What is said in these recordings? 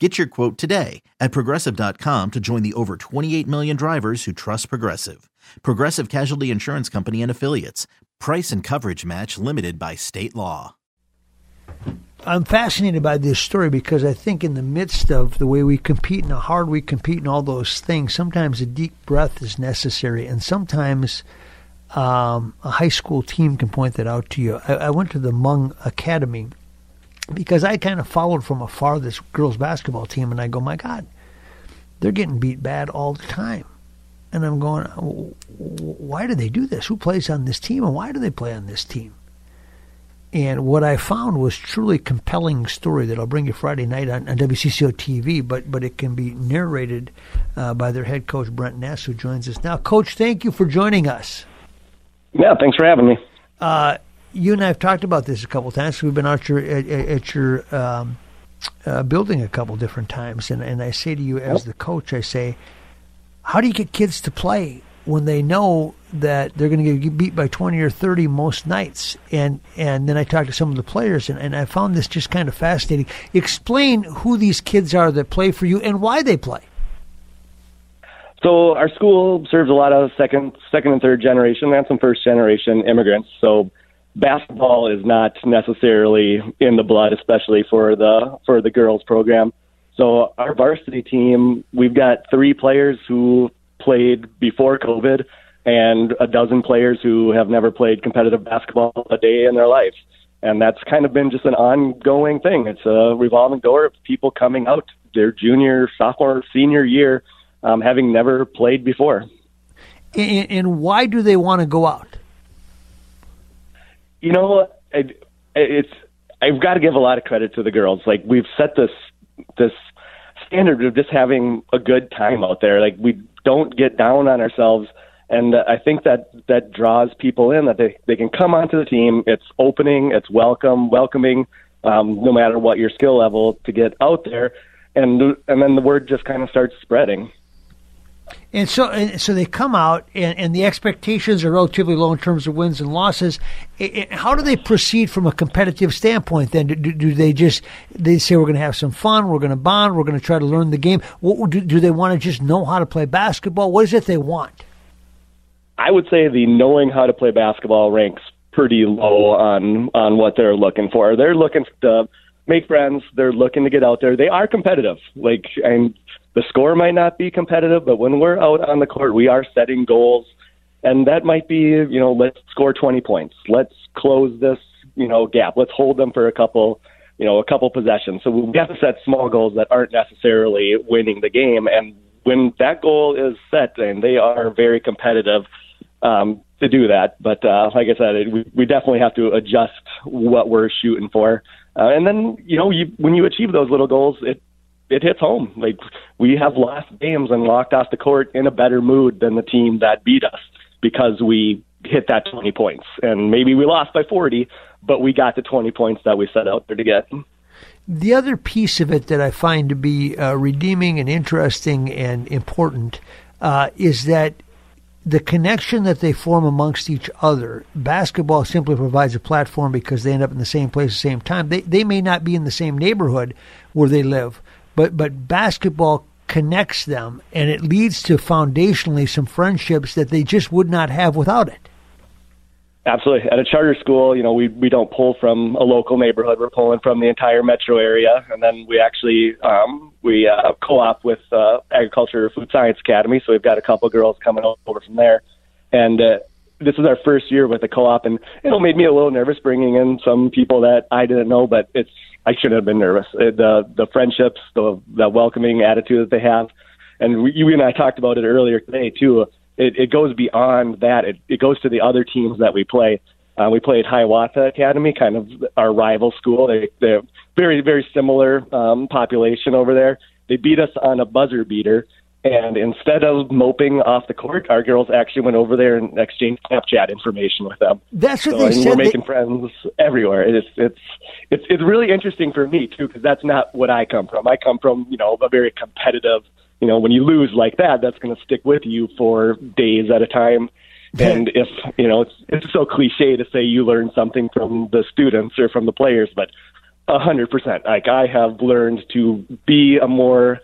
Get your quote today at progressive.com to join the over 28 million drivers who trust Progressive. Progressive Casualty Insurance Company and Affiliates. Price and coverage match limited by state law. I'm fascinated by this story because I think in the midst of the way we compete and how hard we compete and all those things, sometimes a deep breath is necessary, and sometimes um, a high school team can point that out to you. I, I went to the Hmong Academy because I kind of followed from afar this girls basketball team, and I go, my God, they're getting beat bad all the time. And I'm going, why do they do this? Who plays on this team, and why do they play on this team? And what I found was truly compelling story that I'll bring you Friday night on, on WCCO TV, but but it can be narrated uh, by their head coach Brent Ness, who joins us now. Coach, thank you for joining us. Yeah, thanks for having me. Uh, you and I have talked about this a couple of times. We've been out your, at, at your um, uh, building a couple different times, and, and I say to you as the coach, I say, how do you get kids to play when they know that they're going to get beat by 20 or 30 most nights? And and then I talk to some of the players, and, and I found this just kind of fascinating. Explain who these kids are that play for you and why they play. So our school serves a lot of second, second and third generation and some first generation immigrants. So basketball is not necessarily in the blood, especially for the for the girls program. So our varsity team, we've got three players who played before COVID, and a dozen players who have never played competitive basketball a day in their life. And that's kind of been just an ongoing thing. It's a revolving door of people coming out their junior, sophomore, senior year, um, having never played before. And, and why do they want to go out? You know, it, it's I've got to give a lot of credit to the girls. Like we've set this this standard of just having a good time out there. Like we don't get down on ourselves, and I think that that draws people in. That they they can come onto the team. It's opening. It's welcome, welcoming, um, no matter what your skill level to get out there, and and then the word just kind of starts spreading. And so, and so they come out, and, and the expectations are relatively low in terms of wins and losses. how do they proceed from a competitive standpoint? Then do, do they just they say we're going to have some fun, we're going to bond, we're going to try to learn the game? What, do, do they want to just know how to play basketball? What is it they want? I would say the knowing how to play basketball ranks pretty low on on what they're looking for. They're looking to make friends. They're looking to get out there. They are competitive. Like and the score might not be competitive, but when we're out on the court, we are setting goals. And that might be, you know, let's score 20 points. Let's close this, you know, gap. Let's hold them for a couple, you know, a couple possessions. So we have to set small goals that aren't necessarily winning the game. And when that goal is set, and they are very competitive um, to do that. But uh, like I said, it, we, we definitely have to adjust what we're shooting for. Uh, and then, you know, you, when you achieve those little goals, it it hits home. Like we have lost games and walked off the court in a better mood than the team that beat us because we hit that 20 points. And maybe we lost by 40, but we got the 20 points that we set out there to get. The other piece of it that I find to be uh, redeeming and interesting and important uh, is that the connection that they form amongst each other. Basketball simply provides a platform because they end up in the same place at the same time. They they may not be in the same neighborhood where they live, but but basketball connects them and it leads to foundationally some friendships that they just would not have without it. Absolutely. At a charter school, you know, we we don't pull from a local neighborhood. We're pulling from the entire metro area, and then we actually um, we uh, co-op with uh, Agriculture Food Science Academy. So we've got a couple girls coming over from there, and uh, this is our first year with the co-op, and it made me a little nervous bringing in some people that I didn't know, but it's I shouldn't have been nervous. It, the the friendships, the the welcoming attitude that they have, and we, you and I talked about it earlier today too it, it goes beyond that. It, it goes to the other teams that we play. Uh, we played Hiawatha Academy, kind of our rival school. They, they're very, very similar um, population over there. They beat us on a buzzer beater, and instead of moping off the court, our girls actually went over there and exchanged Snapchat information with them. That's what so, they said. We're making they... friends everywhere. It's it's it's it's really interesting for me too because that's not what I come from. I come from you know a very competitive you know, when you lose like that, that's going to stick with you for days at a time. And if you know, it's it's so cliche to say you learn something from the students or from the players, but a hundred percent. Like I have learned to be a more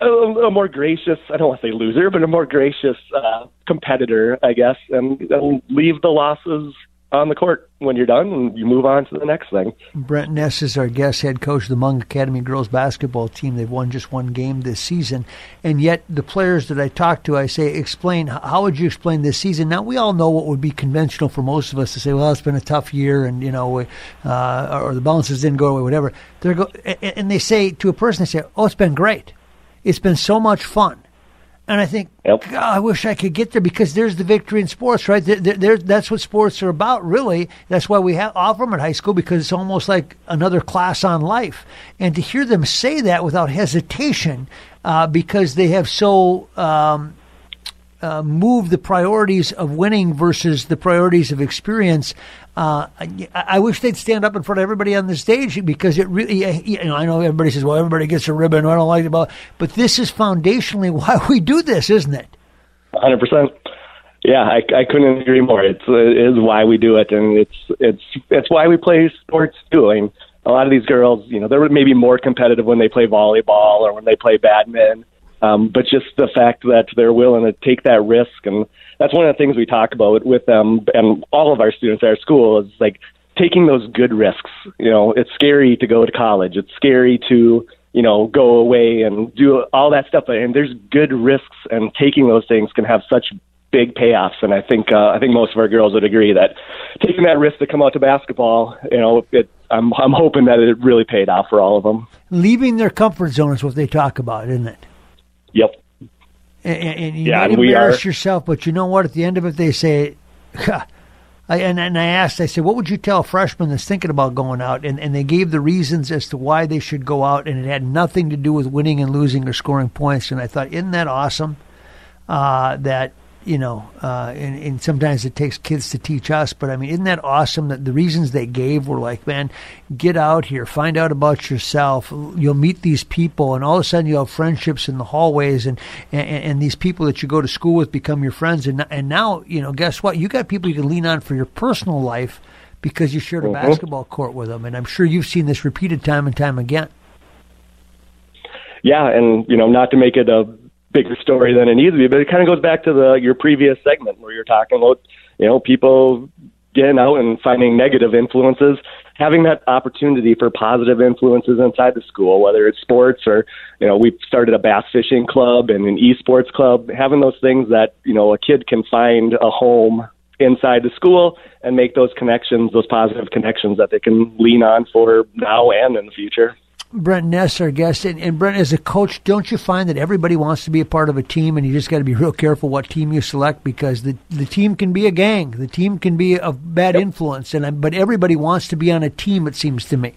a, a more gracious, I don't want to say loser, but a more gracious uh, competitor, I guess, and, and leave the losses on the court when you're done and you move on to the next thing. Brent Ness is our guest head coach of the Hmong Academy girls basketball team. They've won just one game this season. And yet the players that I talk to, I say, explain, how would you explain this season? Now, we all know what would be conventional for most of us to say, well, it's been a tough year and, you know, uh, or the balances didn't go away, whatever. They're go- and they say to a person, they say, oh, it's been great. It's been so much fun. And I think, yep. God, I wish I could get there because there's the victory in sports, right? There, there, that's what sports are about, really. That's why we have, offer them at high school because it's almost like another class on life. And to hear them say that without hesitation, uh, because they have so um, uh, move the priorities of winning versus the priorities of experience. Uh, I, I, wish they'd stand up in front of everybody on the stage because it really, you know, I know everybody says, well, everybody gets a ribbon. I don't like it, but, but this is foundationally why we do this, isn't it? 100%. Yeah, I, I couldn't agree more. It's, it is why we do it, and it's it's it's why we play sports too. I mean, a lot of these girls, you know, they're maybe more competitive when they play volleyball or when they play badminton um, but just the fact that they're willing to take that risk, and that's one of the things we talk about with them and all of our students at our school is like taking those good risks. You know, it's scary to go to college. It's scary to you know go away and do all that stuff, and there's good risks, and taking those things can have such big payoffs. And I think uh, I think most of our girls would agree that taking that risk to come out to basketball, you know, it, I'm I'm hoping that it really paid off for all of them. Leaving their comfort zone is what they talk about, isn't it? Yep. And, and you yeah, might and embarrass are... yourself, but you know what? At the end of it, they say, I, and, and I asked, I said, what would you tell a freshman that's thinking about going out? And, and they gave the reasons as to why they should go out, and it had nothing to do with winning and losing or scoring points. And I thought, isn't that awesome? Uh, that you know, uh, and, and sometimes it takes kids to teach us. But I mean, isn't that awesome that the reasons they gave were like, man, get out here, find out about yourself. You'll meet these people, and all of a sudden you'll have friendships in the hallways, and, and, and these people that you go to school with become your friends. And, and now, you know, guess what? You got people you can lean on for your personal life because you shared a mm-hmm. basketball court with them. And I'm sure you've seen this repeated time and time again. Yeah, and you know, not to make it a bigger story than it needs to be. But it kind of goes back to the your previous segment where you're talking about you know people getting out and finding negative influences, having that opportunity for positive influences inside the school, whether it's sports or you know we started a bass fishing club and an esports club, having those things that you know a kid can find a home inside the school and make those connections, those positive connections that they can lean on for now and in the future. Brent Ness, our guest. And, and, Brent, as a coach, don't you find that everybody wants to be a part of a team, and you just got to be real careful what team you select because the the team can be a gang, the team can be a bad yep. influence, and but everybody wants to be on a team. It seems to me.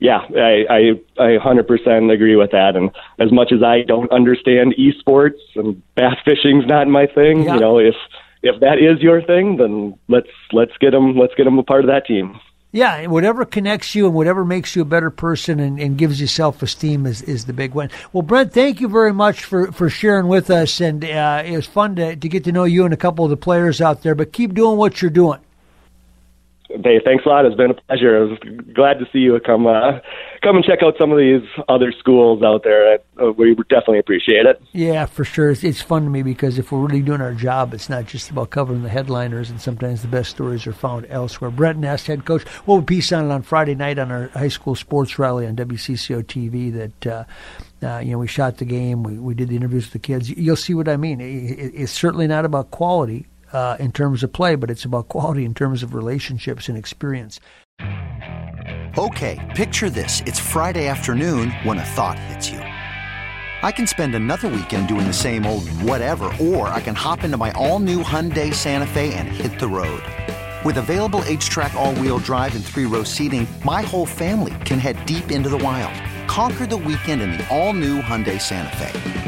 Yeah, I, I I 100% agree with that. And as much as I don't understand esports and bass fishing's not my thing, you know, if if that is your thing, then let's let's get them let's get them a part of that team. Yeah, whatever connects you and whatever makes you a better person and, and gives you self esteem is, is the big one. Well, Brent, thank you very much for, for sharing with us. And uh, it was fun to, to get to know you and a couple of the players out there, but keep doing what you're doing. Hey, thanks a lot. It's been a pleasure. I was glad to see you come uh, come and check out some of these other schools out there. Uh, we definitely appreciate it. Yeah, for sure. It's, it's fun to me because if we're really doing our job, it's not just about covering the headliners, and sometimes the best stories are found elsewhere. Brent Ness, head coach, we'll be piece on it on Friday night on our high school sports rally on WCCO TV that. Uh, uh, you know, we shot the game. We, we did the interviews with the kids. You'll see what I mean. It, it, it's certainly not about quality uh, in terms of play, but it's about quality in terms of relationships and experience. Okay, picture this. It's Friday afternoon when a thought hits you. I can spend another weekend doing the same old whatever, or I can hop into my all new Hyundai Santa Fe and hit the road. With available HTRAC, all wheel drive, and three row seating, my whole family can head deep into the wild. Conquer the weekend in the all new Hyundai Santa Fe.